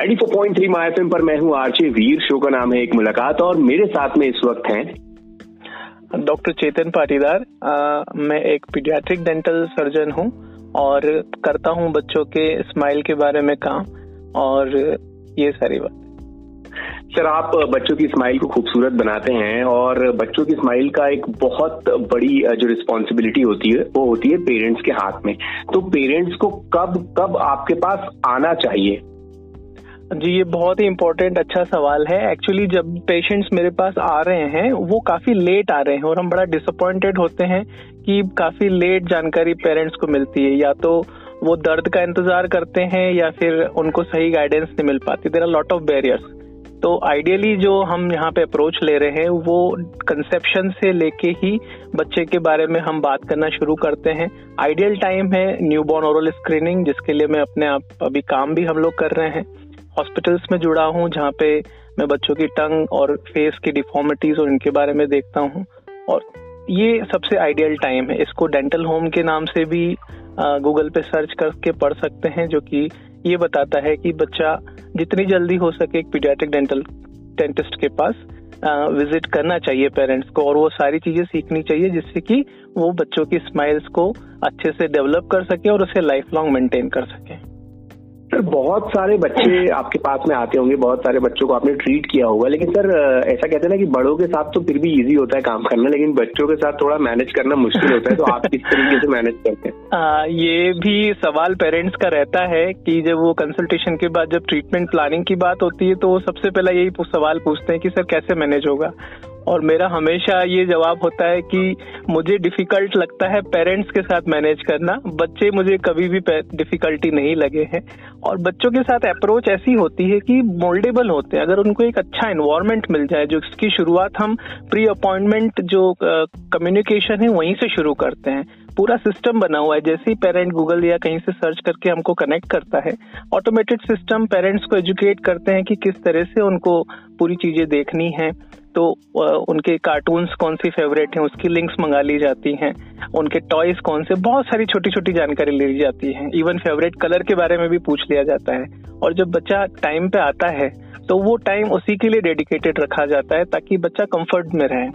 94.3 my FM पर मैं हूँ आरचे वीर। शो का नाम है एक मुलाकात और मेरे साथ में इस वक्त हैं। डॉक्टर चेतन पाटीदार मैं एक पीडियाट्रिक डेंटल सर्जन हूँ और करता हूँ बच्चों के स्माइल के बारे में काम और ये सारी बात। सर आप बच्चों की स्माइल को खूबसूरत बनाते हैं और बच्चों की स्माइल का एक बहुत बड़ी जो रिस्पॉन्सिबिलिटी होती है वो होती है पेरेंट्स के हाथ में। तो पेरेंट्स को कब कब आपके पास आना चाहिए? जी, ये बहुत ही इम्पोर्टेंट अच्छा सवाल है। एक्चुअली जब पेशेंट्स मेरे पास आ रहे हैं, वो काफ़ी लेट आ रहे हैं और हम बड़ा डिसअपॉइंटेड होते हैं कि काफ़ी लेट जानकारी पेरेंट्स को मिलती है। या तो वो दर्द का इंतज़ार करते हैं या फिर उनको सही गाइडेंस नहीं मिल पाती। There are lot of barriers तो आइडियली जो हम यहाँ पे अप्रोच ले रहे हैं, वो कंसेप्शन से लेके ही बच्चे के बारे में हम बात करना शुरू करते हैं। आइडियल टाइम है न्यूबॉर्न ओरल स्क्रीनिंग जिसके लिए मैं अपने आप, अभी काम भी हम लोग कर रहे हैं। हॉस्पिटल्स में जुड़ा हूँ, जहाँ पे मैं बच्चों की टंग और फेस की डिफॉर्मिटीज और इनके बारे में देखता हूँ। और ये सबसे आइडियल टाइम है। इसको डेंटल होम के नाम से भी गूगल पे सर्च करके पढ़ सकते हैं, जो कि ये बताता है कि बच्चा जितनी जल्दी हो सके एक पीडियाट्रिक डेंटल डेंटिस्ट के पास विज़िट करना चाहिए पेरेंट्स को और वो सारी चीज़ें सीखनी चाहिए, जिससे कि वो बच्चों की स्माइल्स को अच्छे से डेवलप कर सके और उसे लाइफ लॉन्ग मेंटेन कर सके। सर बहुत सारे बच्चे आपके पास में आते होंगे बहुत सारे बच्चों को आपने ट्रीट किया होगा लेकिन सर ऐसा कहते हैं ना कि बड़ों के साथ तो फिर भी इजी होता है काम करना लेकिन बच्चों के साथ थोड़ा मैनेज करना मुश्किल होता है तो आप किस तरीके से मैनेज करते हैं? आ, ये भी सवाल पेरेंट्स का रहता है कि जब वो कंसल्टेशन के बाद जब ट्रीटमेंट प्लानिंग की बात होती है तो वो सबसे पहला यही सवाल पूछते हैं कि सर कैसे मैनेज होगा? और मेरा हमेशा ये जवाब होता है कि मुझे डिफ़िकल्ट लगता है पेरेंट्स के साथ मैनेज करना। बच्चे मुझे कभी भी डिफिकल्टी नहीं लगे हैं। और बच्चों के साथ अप्रोच ऐसी होती है कि मोल्डेबल होते हैं। अगर उनको एक अच्छा एनवायरमेंट मिल जाए जो इसकी शुरुआत हम प्री अपॉइंटमेंट जो कम्युनिकेशन uh, है वहीं से शुरू करते हैं। पूरा सिस्टम बना हुआ है। जैसे ही पेरेंट गूगल या कहीं से सर्च करके हमको कनेक्ट करता है ऑटोमेटेड सिस्टम पेरेंट्स को एजुकेट करते हैं कि किस तरह से उनको पूरी चीज़ें देखनी है। तो उनके कार्टून्स कौन सी फेवरेट हैं, उसकी लिंक्स मंगा ली जाती हैं। उनके टॉयज कौन से, बहुत सारी छोटी छोटी जानकारी ले ली जाती है। इवन फेवरेट कलर के बारे में भी पूछ लिया जाता है। और जब बच्चा टाइम पे आता है तो वो टाइम उसी के लिए डेडिकेटेड रखा जाता है ताकि बच्चा कंफर्ट में रहे।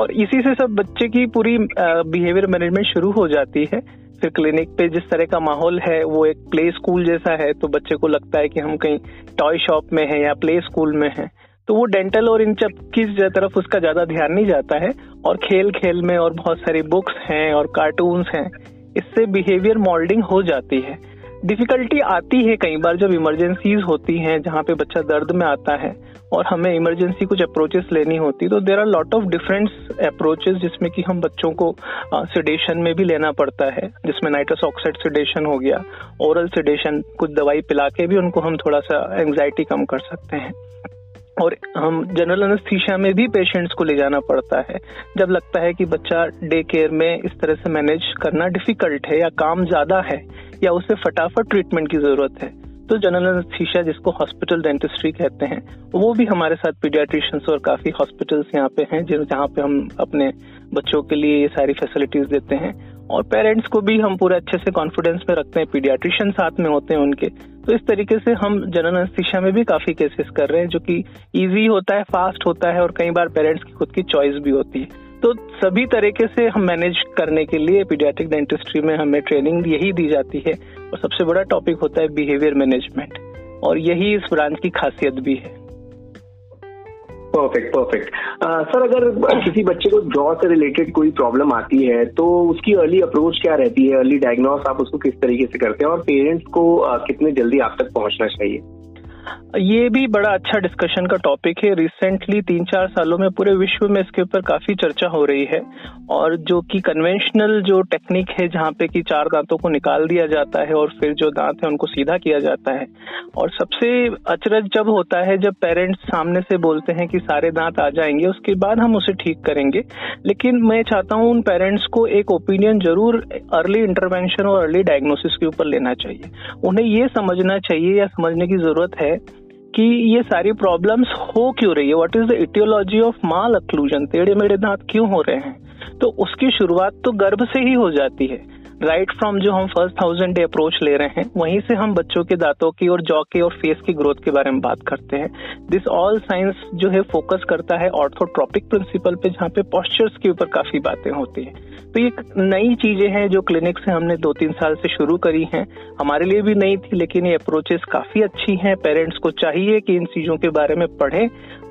और इसी से सब बच्चे की पूरी बिहेवियर मैनेजमेंट शुरू हो जाती है। फिर क्लिनिक पे जिस तरह का माहौल है, वो एक प्ले स्कूल जैसा है तो बच्चे को लगता है कि हम कहीं टॉय शॉप में है या प्ले स्कूल में है। तो वो डेंटल और इन सब की तरफ़ उसका ज़्यादा ध्यान नहीं जाता है। और खेल खेल में और बहुत सारी बुक्स हैं और कार्टून्स हैं, इससे बिहेवियर मॉल्डिंग हो जाती है। डिफिकल्टी आती है कई बार जब इमरजेंसीज होती हैं, जहाँ पे बच्चा दर्द में आता है और हमें इमरजेंसी कुछ अप्रोचेस लेनी होती तो there are lot of different approaches जिसमें कि हम बच्चों को सिडेशन में भी लेना पड़ता है। जिसमें नाइट्रस ऑक्साइड सिडेशन हो गया ओरल सिडेशन कुछ दवाई पिला के भी उनको हम थोड़ा सा एंग्जाइटी कम कर सकते हैं। और हम जनरल अनेस्थीसिया में भी पेशेंट्स को ले जाना पड़ता है। जब लगता है कि बच्चा डे केयर में इस तरह से मैनेज करना डिफ़िकल्ट है या काम ज़्यादा है या उसे फटाफट ट्रीटमेंट की ज़रूरत है तो जनरल अनेस्थीसिया जिसको हॉस्पिटल डेंटिस्ट्री कहते हैं, वो भी हमारे साथ पीडियाट्रिशियंस और काफ़ी हॉस्पिटल्स यहाँ पे हैं जहाँ पे हम अपने बच्चों के लिए ये सारी फैसिलिटीज़ देते हैं। और पेरेंट्स को भी हम पूरे अच्छे से कॉन्फिडेंस में रखते हैं पीडियाट्रिशियन साथ में होते हैं उनके। तो इस तरीके से हम जनरल अनेस्थीसिया में भी काफ़ी केसेस कर रहे हैं, जो कि इजी होता है फास्ट होता है और कई बार पेरेंट्स की खुद की चॉइस भी होती है। तो सभी तरीके से हम मैनेज करने के लिए पीडियाट्रिक डेंटिस्ट्री में हमें ट्रेनिंग यही दी जाती है। और सबसे बड़ा टॉपिक होता है बिहेवियर मैनेजमेंट और यही इस ब्रांच की खासियत भी है। परफेक्ट परफेक्ट सर अगर किसी बच्चे को जॉ से रिलेटेड कोई प्रॉब्लम आती है तो उसकी अर्ली अप्रोच क्या रहती है? अर्ली डायग्नोस आप उसको किस तरीके से करते हैं? और पेरेंट्स को uh, कितने जल्दी आप तक पहुँचना चाहिए? ये भी बड़ा अच्छा डिस्कशन का टॉपिक है। रिसेंटली तीन चार सालों में पूरे विश्व में इसके ऊपर काफ़ी चर्चा हो रही है और जो कि कन्वेंशनल जो टेक्निक है जहाँ पे कि चार दांतों को निकाल दिया जाता है और फिर जो दांत है उनको सीधा किया जाता है। और सबसे अचरज जब होता है, जब पेरेंट्स सामने से बोलते हैं कि सारे दांत आ जाएँगे, उसके बाद हम उसे ठीक करेंगे। लेकिन मैं चाहता हूँ उन पेरेंट्स को एक ओपिनियन ज़रूर अर्ली इंटरवेंशन और अर्ली डायग्नोसिस के ऊपर लेना चाहिए। उन्हें ये समझना चाहिए या समझने की ज़रूरत है कि ये सारी प्रॉब्लम्स हो क्यों रही है? What is the etiology of malocclusion टेढ़े मेढ़े दांत क्यों हो रहे हैं? तो उसकी शुरुआत तो गर्भ से ही हो जाती है। राइट right फ्रॉम जो हम फ़र्स्ट थाउज़ेंड डे अप्रोच ले रहे हैं, वहीं से हम बच्चों के दांतों की और जॉ के और फेस की ग्रोथ के बारे में बात करते हैं। दिस ऑल साइंस जो है फोकस करता है ऑर्थोट्रॉपिक प्रिंसिपल पे, जहाँ पे पॉस्चर्स के ऊपर काफ़ी बातें होती हैं। तो ये नई चीज़ें हैं जो क्लिनिक से हमने दो तीन साल से शुरू करी हैं। हमारे लिए भी नई थी, लेकिन ये अप्रोचेस काफ़ी अच्छी हैं। पेरेंट्स को चाहिए कि इन चीज़ों के बारे में पढ़ें,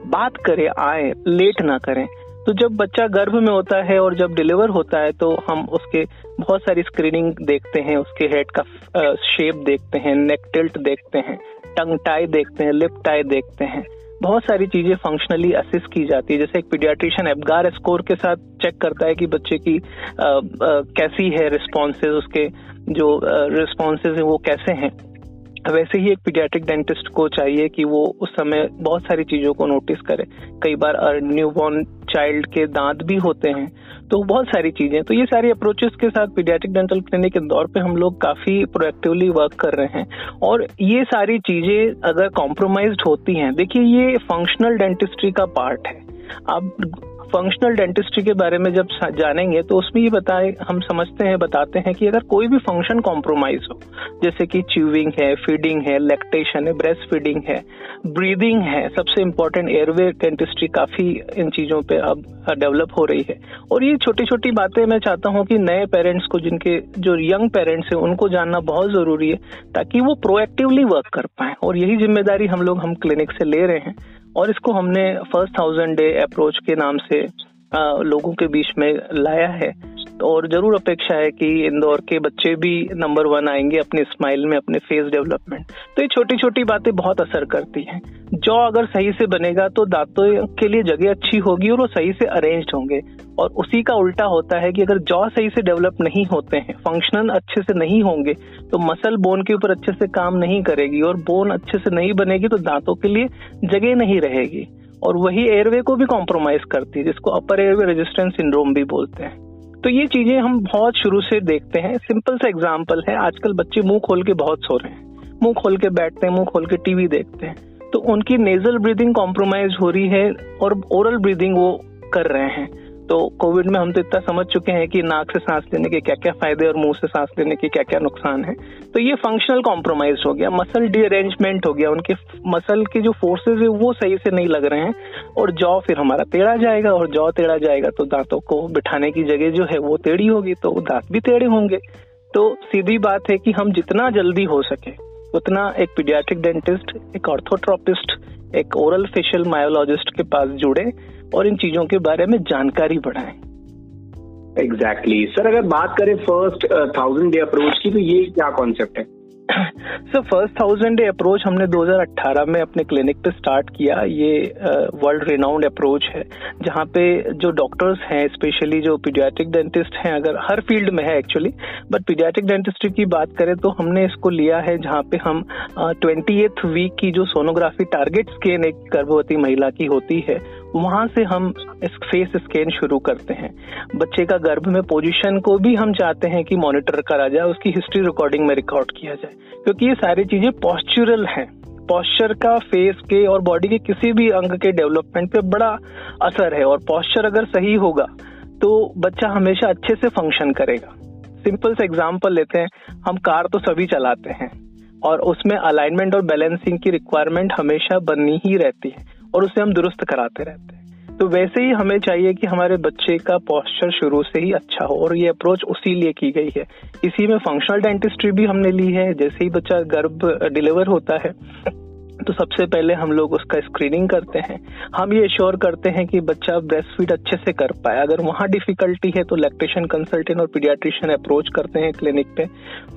बात करें, आए लेट ना करें। तो जब बच्चा गर्भ में होता है और जब डिलीवर होता है तो हम उसके बहुत सारी स्क्रीनिंग देखते हैं, उसके हेड का शेप देखते हैं नेक टिल्ट देखते हैं टंग टाई देखते हैं लिप टाई देखते हैं। बहुत सारी चीज़ें फंक्शनली असिस्ट की जाती है। जैसे एक पीडियाट्रिशियन एबगार स्कोर के साथ चेक करता है कि बच्चे की आ, आ, कैसी है रिस्पॉन्सेज उसके जो रिस्पॉन्सेज है वो कैसे हैं। वैसे ही एक पीडियाट्रिक डेंटिस्ट को चाहिए कि वो उस समय बहुत सारी चीज़ों को नोटिस करे। कई बार न्यूबॉर्न चाइल्ड के दांत भी होते हैं तो बहुत सारी चीज़ें। तो ये सारी अप्रोचेस के साथ पीडियाटिक डेंटल क्लिनिक के दौर पे हम लोग काफ़ी प्रोएक्टिवली वर्क कर रहे हैं। और ये सारी चीज़ें अगर कॉम्प्रोमाइज होती हैं, देखिए ये फंक्शनल डेंटिस्ट्री का पार्ट है। अब फंक्शनल डेंटिस्ट्री के बारे में जब जानेंगे तो उसमें ये बताए, हम समझते हैं, बताते हैं कि अगर कोई भी फ़ंक्शन कॉम्प्रोमाइज हो, जैसे कि च्यूविंग है फीडिंग है लैक्टेशन है ब्रेस्ट फीडिंग है ब्रीदिंग है, सबसे इम्पोर्टेंट एयरवे डेंटिस्ट्री काफ़ी इन चीज़ों पे अब डेवलप हो रही है। और ये छोटी छोटी बातें मैं चाहता हूँ कि नए पेरेंट्स को, जिनके, जो यंग पेरेंट्स है, उनको जानना बहुत ज़रूरी है, ताकि वो प्रोएक्टिवली वर्क कर पाए। और यही ज़िम्मेदारी हम लोग, हम क्लिनिक से ले रहे हैं। और इसको हमने फ़र्स्ट थाउज़ेंड डे अप्रोच के नाम से आ, लोगों के बीच में लाया है। और ज़रूर अपेक्षा है कि इंदौर के बच्चे भी नंबर वन आएँगे अपने स्माइल में, अपने फेस डेवलपमेंट तो ये छोटी छोटी बातें बहुत असर करती हैं। जॉ अगर सही से बनेगा तो दांतों के लिए जगह अच्छी होगी और वो सही से अरेंज होंगे। और उसी का उल्टा होता है कि अगर जॉ सही से डेवलप नहीं होते हैं फंक्शनल अच्छे से नहीं होंगे तो मसल बोन के ऊपर अच्छे से काम नहीं करेगी और बोन अच्छे से नहीं बनेगी तो दांतों के लिए जगह नहीं रहेगी। और वही एयरवे को भी कॉम्प्रोमाइज करती है, जिसको अपर एयरवे रेजिस्टेंस सिंड्रोम भी बोलते हैं। तो ये चीज़ें हम बहुत शुरू से देखते हैं। सिंपल सा एग्ज़ाम्पल है, आजकल बच्चे मुँह खोल के बहुत सो रहे हैं। मुँह खोल के बैठते हैं, मुँह खोल के टीवी देखते हैं। तो उनकी नेजल ब्रीदिंग कॉम्प्रोमाइज हो रही है और ओरल ब्रीदिंग वो कर रहे हैं। तो कोविड में हम तो इतना समझ चुके हैं कि नाक से सांस लेने के क्या क्या फ़ायदे और मुँह से सांस लेने के क्या क्या नुकसान है। तो ये फंक्शनल कॉम्प्रोमाइज हो गया मसल डीअरेंजमेंट हो गया, उनके मसल के जो फोर्सेज है, वो सही से नहीं लग रहे हैं और जॉ फिर हमारा टेढ़ा जाएगा और जॉ टेढ़ा जाएगा तो दांतों को बिठाने की जगह जो है वो टेढ़ी होगी तो दांत भी टेढ़े होंगे। तो सीधी बात है कि हम जितना जल्दी हो सके, उतना एक पीडियाट्रिक डेंटिस्ट एक ऑर्थोट्रोपिस्ट एक ओरल फेशियल मायोलॉजिस्ट के पास जुड़े और इन चीज़ों के बारे में जानकारी बढ़ाएँ। Exactly exactly. सर अगर बात करें फ़र्स्ट थाउज़ेंड डे अप्रोच की तो ये क्या कॉन्सेप्ट है? Sir first thousand day approach हमने 2018 में अपने क्लिनिक पे स्टार्ट किया। ये वर्ल्ड रिनाउंड अप्रोच है जहाँ पे जो डॉक्टर्स हैं स्पेशली जो पीडियाट्रिक डेंटिस्ट हैं अगर हर फ़ील्ड में है एक्चुअली बट पीडियाट्रिक डेंटिस्ट्री की बात करें तो हमने इसको लिया है जहाँ पे हम ट्वेंटी वीक की जो सोनोग्राफी टारगेट स्केन एक गर्भवती महिला की होती है वहाँ से हम फेस स्कैन शुरू करते हैं। बच्चे का गर्भ में पोजीशन को भी हम चाहते हैं कि मॉनिटर करा जाए, उसकी हिस्ट्री रिकॉर्डिंग में रिकॉर्ड किया जाए। क्योंकि ये सारी चीज़ें पॉस्चुरल हैं। पॉस्चर का फेस के और बॉडी के किसी भी अंग के डेवलपमेंट पे बड़ा असर है। और पॉस्चर अगर सही होगा तो बच्चा हमेशा अच्छे से फ़ंक्शन करेगा। सिंपल से एग्ज़ाम्पल लेते हैं। हम कार तो सभी चलाते हैं। और उसमें अलाइनमेंट और बैलेंसिंग की रिक्वायरमेंट हमेशा बननी ही रहती है। और उसे हम दुरुस्त कराते रहते हैं। तो वैसे ही हमें चाहिए कि हमारे बच्चे का पॉस्चर शुरू से ही अच्छा हो और ये अप्रोच उसी लिए की गई है। इसी में फंक्शनल डेंटिस्ट्री भी हमने ली है। जैसे ही बच्चा गर्भ डिलीवर होता है तो सबसे पहले हम लोग उसका स्क्रीनिंग करते हैं। हम ये श्योर करते हैं कि बच्चा ब्रेस्ट फ़ीड अच्छे से कर पाए। अगर वहाँ डिफिकल्टी है तो लैक्टेशन कंसल्टेंट और पीडियाट्रिशियन अप्रोच करते हैं क्लिनिक पे।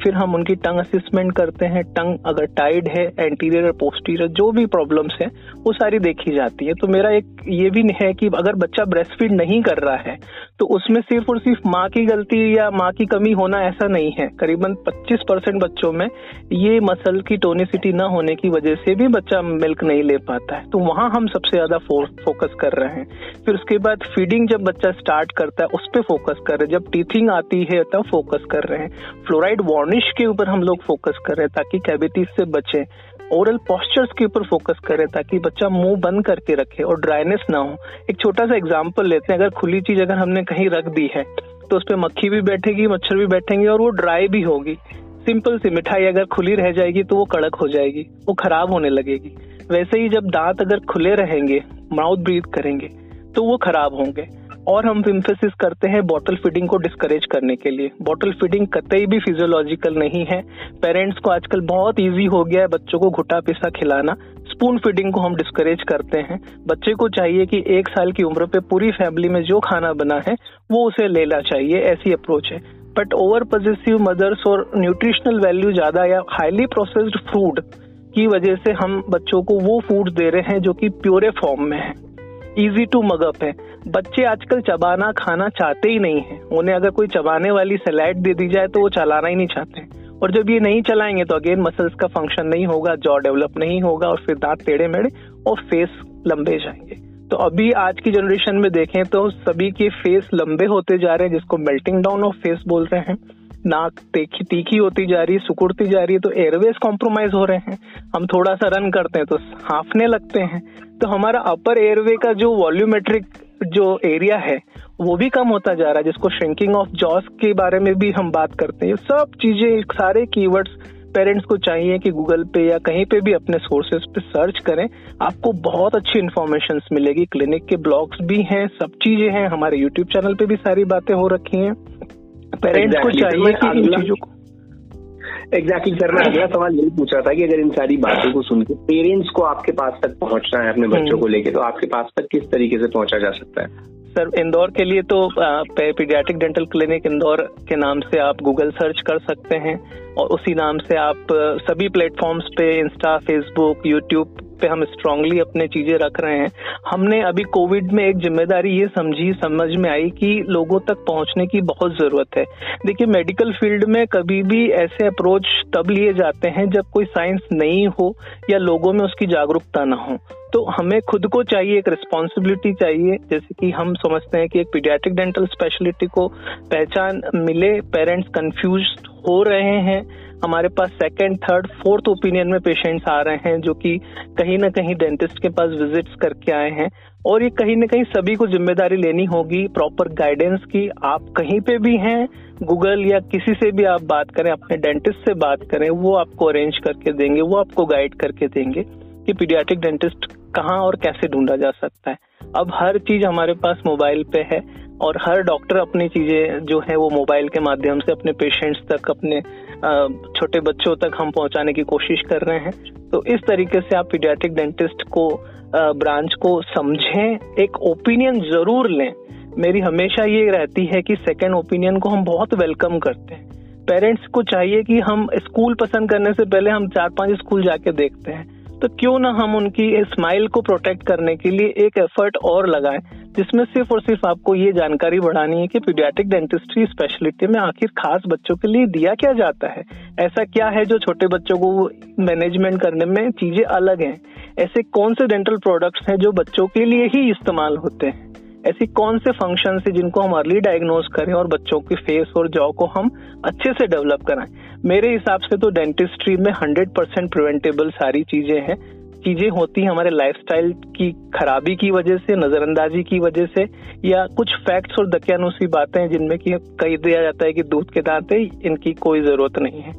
फिर हम उनकी टंग असिस्मेंट करते हैं। टंग अगर टाइड है एंटीरियर और पोस्टीरियर जो भी प्रॉब्लम्स है, वो सारी देखी जाती है। तो मेरा एक ये भी है कि अगर बच्चा ब्रेस्ट फ़ीड नहीं कर रहा है तो उसमें सिर्फ़ और सिर्फ़ माँ की गलती या माँ की कमी होना ऐसा नहीं है। करीबन 25 परसेंट बच्चों में ये मसल की टोनिसिटी न होने की वजह से भी बच्चा मिल्क नहीं ले पाता है तो वहाँ हम सबसे ज़्यादा फोकस कर रहे हैं। फिर उसके बाद फीडिंग जब बच्चा स्टार्ट करता है, उस पर फोकस कर रहे हैं। जब टीथिंग आती है, तब फोकस कर रहे हैं। फ्लोराइड वार्निश के ऊपर हम लोग फोकस कर रहे हैं, ताकि कैविटीज से बचे। ओरल पॉस्चर्स के ऊपर फोकस करें ताकि बच्चा मुँह बंद करके रखे और ड्राइनेस ना हो। एक छोटा सा एग्ज़ाम्पल लेते हैं, अगर खुली चीज़ अगर हमने कहीं रख दी है तो उस पर मक्खी भी बैठेगी, मच्छर भी बैठेंगे और वो ड्राई भी होगी। सिंपल सी मिठाई अगर खुली रह जाएगी तो वो कड़क हो जाएगी, वो खराब होने लगेगी। वैसे ही जब दांत अगर खुले रहेंगे माउथ ब्रीथ करेंगे तो वो खराब होंगे। और हम इम्फेसिस करते हैं बॉटल फीडिंग को डिस्करेज करने के लिए। बॉटल फीडिंग कतई भी फिजियोलॉजिकल नहीं है। पेरेंट्स को आजकल बहुत इजी हो गया है बच्चों को घुटा पिसा खिलाना। स्पून फीडिंग को हम डिस्करेज करते हैं। बच्चे को चाहिए कि एक साल की उम्र पे पूरी फैमिली में जो खाना बना है, वो उसे लेना चाहिए। ऐसी अप्रोच है। बट ओवर पॉजिटिव मदर्स और न्यूट्रिशनल वैल्यू ज़्यादा या हाईली प्रोसेस्ड फ़ूड की वजह से हम बच्चों को वो फ़ूड दे रहे हैं जो कि प्योरे फॉर्म में है। इजी टू मगअप है। बच्चे आजकल चबाना खाना चाहते ही नहीं है। उन्हें अगर कोई चबाने वाली सलाइड दे दी जाए तो वो चलाना ही नहीं चाहते। और जब ये नहीं चलाएँगे तो अगेन मसल्स का फ़ंक्शन नहीं होगा जॉ डेवलप नहीं होगा और फिर दांत टेढ़े मेढ़े और फेस लंबे जाएँगे। तो अभी आज की जनरेशन में देखें तो सभी के फेस लंबे होते जा रहे हैं, जिसको मेल्टिंग डाउन ऑफ़ फेस बोल रहे हैं। नाक तीखी तीखी होती जा रही है सुकुड़ती जा रही है तो एयरवेज कॉम्प्रोमाइज हो रहे हैं। हम थोड़ा सा रन करते हैं तो हाफने लगते हैं। तो हमारा अपर एयरवे का जो वॉल्यूमेट्रिक जो एरिया है, वो भी कम होता जा रहा है, जिसको श्रिंकिंग ऑफ़ जॉस के बारे में भी हम बात करते हैं। सब चीज़ें, सारे कीवर्ड्स पेरेंट्स को चाहिए कि गूगल पे या कहीं पे भी अपने सोर्सेज पे सर्च करें आपको बहुत अच्छी इन्फॉर्मेशन मिलेगी। क्लिनिक के ब्लॉग्स भी हैं सब चीज़ें हैं हमारे यूट्यूब चैनल पे भी सारी बातें हो रखी हैं। पेरेंट्स को चाहिए कि इन चीज़ों को एग्जैक्टली सर मैं अगला सवाल यही पूछ रहा था कि अगर इन सारी बातों को सुन के पेरेंट्स को आपके पास तक पहुँचना है अपने बच्चों को लेके तो आपके पास तक किस तरीके से पहुँचा जा सकता है? सर, इंदौर के लिए तो पीडियाट्रिक डेंटल क्लिनिक इंदौर के नाम से आप गूगल सर्च कर सकते हैं और उसी नाम से आप सभी प्लेटफॉर्म्स पे इंस्टा फेसबुक यूट्यूब पे हम स्ट्रांगली अपने चीज़ें रख रहे हैं। हमने अभी कोविड में एक ज़िम्मेदारी ये समझी, समझ में आई कि लोगों तक पहुँचने की बहुत ज़रूरत है। देखिए मेडिकल फ़ील्ड में कभी भी ऐसे अप्रोच तब लिए जाते हैं जब कोई साइंस नहीं हो या लोगों में उसकी जागरूकता ना हो। तो हमें खुद को चाहिए, एक रिस्पॉन्सिबिलिटी चाहिए। जैसे कि हम समझते हैं कि एक पीडियाट्रिक डेंटल स्पेशलिटी को पहचान मिले पेरेंट्स कंफ्यूज हो रहे हैं। हमारे पास सेकंड थर्ड फोर्थ ओपिनियन में पेशेंट्स आ रहे हैं, जो कि कहीं ना कहीं डेंटिस्ट के पास विजिट्स करके आए हैं। और ये कहीं ना कहीं सभी को ज़िम्मेदारी लेनी होगी प्रॉपर गाइडेंस की। आप कहीं पे भी हैं गूगल या किसी से भी आप बात करें, अपने डेंटिस्ट से बात करें, वो आपको अरेंज करके देंगे, वो आपको गाइड करके देंगे। कि पीडियाट्रिक डेंटिस्ट कहाँ और कैसे ढूंढा जा सकता है। अब हर चीज़ हमारे पास मोबाइल पे है और हर डॉक्टर अपनी चीज़ें जो है वो मोबाइल के माध्यम से अपने पेशेंट्स तक, अपने छोटे बच्चों तक हम पहुँचाने की कोशिश कर रहे हैं। तो इस तरीके से आप पीडियाट्रिक डेंटिस्ट को ब्रांच को समझें, एक ओपिनियन ज़रूर लें। मेरी हमेशा ये रहती है कि सेकेंड ओपिनियन को हम बहुत वेलकम करते हैं। पेरेंट्स को चाहिए कि हम स्कूल पसंद करने से पहले हम चार पाँच स्कूल जाके देखते हैं। तो क्यों ना हम उनकी स्माइल को प्रोटेक्ट करने के लिए एक एफर्ट और लगाएँ, जिसमें सिर्फ़ और सिर्फ़ आपको ये जानकारी बढ़ानी है कि पीडियाटिक डेंटिस्ट्री स्पेशलिटी में आखिर खास बच्चों के लिए दिया क्या जाता है? ऐसा क्या है जो छोटे बच्चों को मैनेजमेंट करने में चीज़ें अलग हैं? ऐसे कौन से डेंटल प्रोडक्ट्स हैं जो बच्चों के लिए ही इस्तेमाल होते हैं? ऐसी कौन से फ़ंक्शन है जिनको हम अर्ली डायग्नोज करें और बच्चों के फेस और जॉ को हम अच्छे से डेवलप कराएँ? मेरे हिसाब से तो डेंटिस्ट्री में हंड्रेड परसेंट प्रिवेंटेबल सारी चीज़ें हैं। चीज़ें होती हैं हमारे लाइफस्टाइल की खराबी की वजह से, नजरअंदाजी की वजह से, या कुछ फैक्ट्स और दकियानुसी बातें जिनमें कि कह दिया जाता है कि दूध के दांत है इनकी कोई ज़रूरत नहीं है।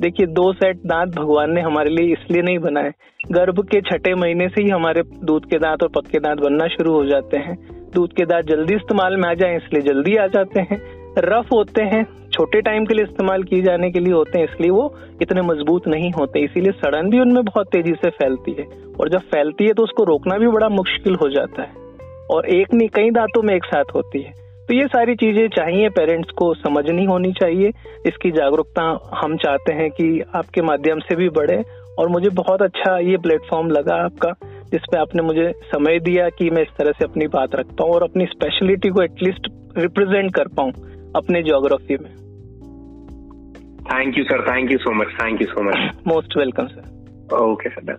देखिए, दो सेट दांत भगवान ने हमारे लिए इसलिए नहीं बनाए। गर्भ के छठे महीने से ही हमारे दूध के दांत और पक्के दांत बनना शुरू हो जाते हैं। दूध के दांत जल्दी इस्तेमाल में आ जाए, इसलिए जल्दी आ जाते हैं। रफ होते हैं, छोटे टाइम के लिए इस्तेमाल किए जाने के लिए होते हैं, इसलिए वो इतने मज़बूत नहीं होते। इसीलिए सड़न भी उनमें बहुत तेज़ी से फैलती है। और जब फैलती है तो उसको रोकना भी बड़ा मुश्किल हो जाता है। और एक नहीं, कई दांतों में एक साथ होती है। तो ये सारी चीज़ें चाहिए, पेरेंट्स को समझनी होनी चाहिए। इसकी जागरूकता हम चाहते हैं कि आपके माध्यम से भी बढ़े। और मुझे बहुत अच्छा ये प्लेटफॉर्म लगा आपका। जिसपे आपने मुझे समय दिया कि मैं इस तरह से अपनी बात रख पाऊँ और अपनी स्पेशलिटी को एटलीस्ट रिप्रेजेंट कर पाऊँ अपने जोग्राफी में। Thank you sir thank you so much thank you so much most welcome sir okay sir